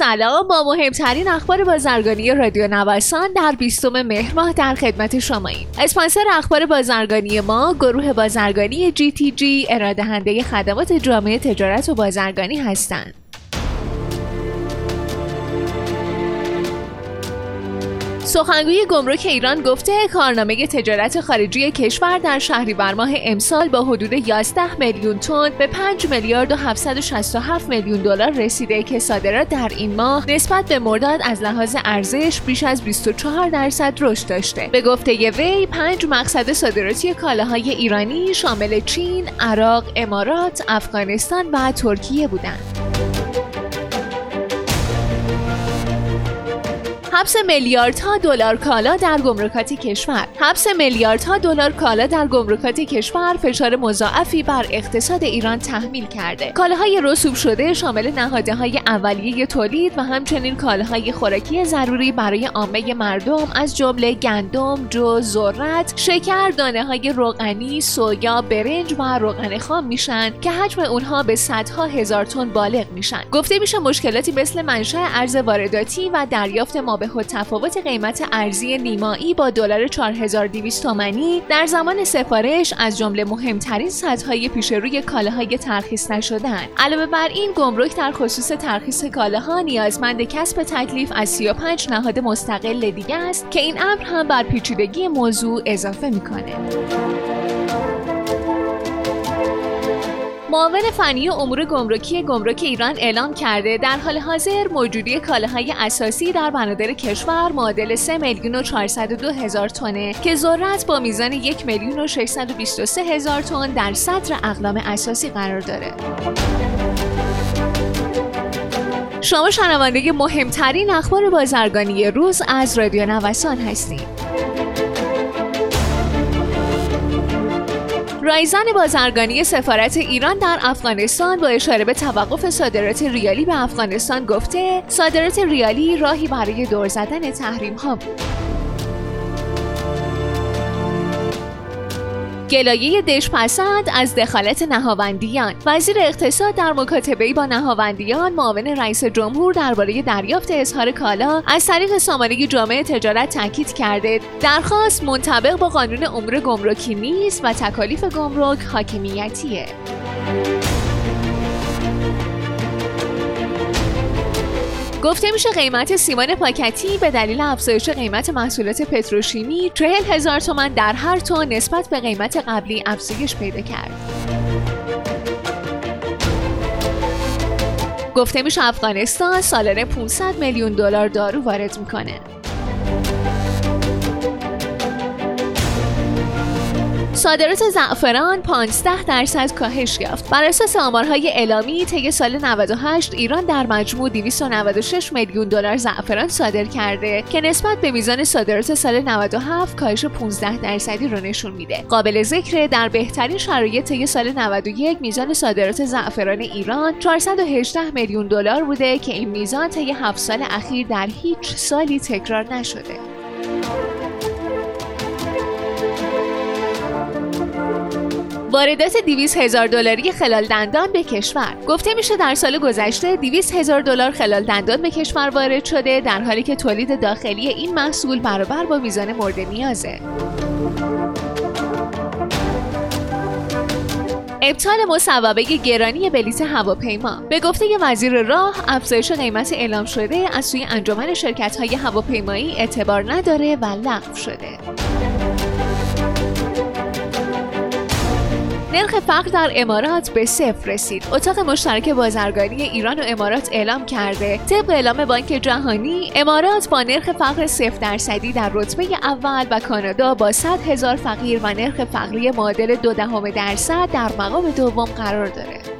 سلام. با مهمترین اخبار بازرگانی رادیو نوسان در 20 مهر ماه در خدمت شماییم. اسپانسر اخبار بازرگانی ما گروه بازرگانی جی تی جی ارائه خدمات جامعه تجارت و بازرگانی هستند. سخنگوی گمرک ایران گفته کارنامه تجارت خارجی کشور در شهریور ماه امسال با حدود 11 میلیون تن به 5 میلیارد و 767 میلیون دلار رسیده که صادرات در این ماه نسبت به مرداد از لحاظ ارزش بیش از 24 درصد رشد داشته. به گفته وی پنج مقصد صادراتی کالاهای ایرانی شامل چین، عراق، امارات، افغانستان و ترکیه بودند. حبس میلیاردها دلار کالا در گمرکات کشور. حبس میلیاردها دلار کالا در گمرکات کشور فشار مضاعفی بر اقتصاد ایران تحمیل کرده. کالاهای رسوب شده شامل نهاده های اولیه تولید و همچنین کالاهای خوراکی ضروری برای عامه مردم از جمله گندم جو ذرت شکر دانه های روغنی سویا برنج و روغن خام میشن که حجم اونها به صدها هزار تن بالغ میشن. گفته میشه مشکلاتی مثل منشأ ارز وارداتی و دریافت ما و تفاوت قیمت ارزی نیمایی با دلار 4200 تومانی در زمان سفارش از جمله مهمترین سطحهای پیش روی کالاهای ترخیص نشدن. علاوه بر این گمرک در خصوص ترخیص کالاها نیازمند کسب تکلیف از 35 نهاد مستقل دیگه است که این امر هم بر پیچیدگی موضوع اضافه می‌کنه معاون فنی امور گمرکی گمرک ایران اعلام کرده در حال حاضر موجودی کالاهای اساسی در بنادر کشور معادل 3 میلیون و 402 هزار تنه که ذرت با میزان 1 میلیون و 623 هزار تن در صدر اقلام اساسی قرار داره. شما شنونده مهمترین اخبار بازرگانی روز از رادیو نوسان هستید. رایزن بازرگانی سفارت ایران در افغانستان با اشاره به توقف صادرات ریالی به افغانستان گفته صادرات ریالی راهی برای دور زدن تحریم ها بود. گلایه دشپسند از دخالت نهاوندیان. وزیر اقتصاد در مکاتبه با نهاوندیان معاون رئیس جمهور درباره دریافت اظهار کالا از طریق سامانه جامعه تجارت تاکید کرده. درخواست منطبق با قانون امور گمرکی نیست و تکالیف گمرک حاکمیتیه. گفته میشه قیمت سیمان پاکتی به دلیل افزایش قیمت محصولات پتروشیمی 40 هزار تومن در هر تن نسبت به قیمت قبلی افزایش پیدا کرد. گفته میشه افغانستان سالانه 500 میلیون دلار دارو وارد می‌کنه. صادرات زعفران 15 درصد کاهش یافت. بر اساس آمارهای اعلامی طی سال 98 ایران در مجموع 296 میلیون دلار زعفران صادر کرده که نسبت به میزان صادرات سال 97 کاهش 15 درصدی رو نشون میده. قابل ذکر در بهترین شرایط طی سال 91 میزان صادرات زعفران ایران 418 میلیون دلار بوده که این میزان طی 7 سال اخیر در هیچ سالی تکرار نشده. واردات 200 هزار دلاری خلال دندان به کشور. گفته میشه در سال گذشته 200 هزار دلار خلال دندان به کشور وارد شده در حالی که تولید داخلی این محصول برابر با میزان مورد نیازه. ابطال مصوبه گرانی بلیت هواپیما. به گفته وزیر راه افزایش قیمت اعلام شده از سوی انجمن شرکت های هواپیمایی اعتبار نداره و لغو شده. نرخ فقر در امارات به صفر رسید. اتاق مشترک بازرگانی ایران و امارات اعلام کرده طبق اعلام بانک جهانی امارات با نرخ فقر صفر درصدی در رتبه اول و کانادا با 100 هزار فقیر و نرخ فقری معادل دو دهم درصد در مقام دوم قرار داره.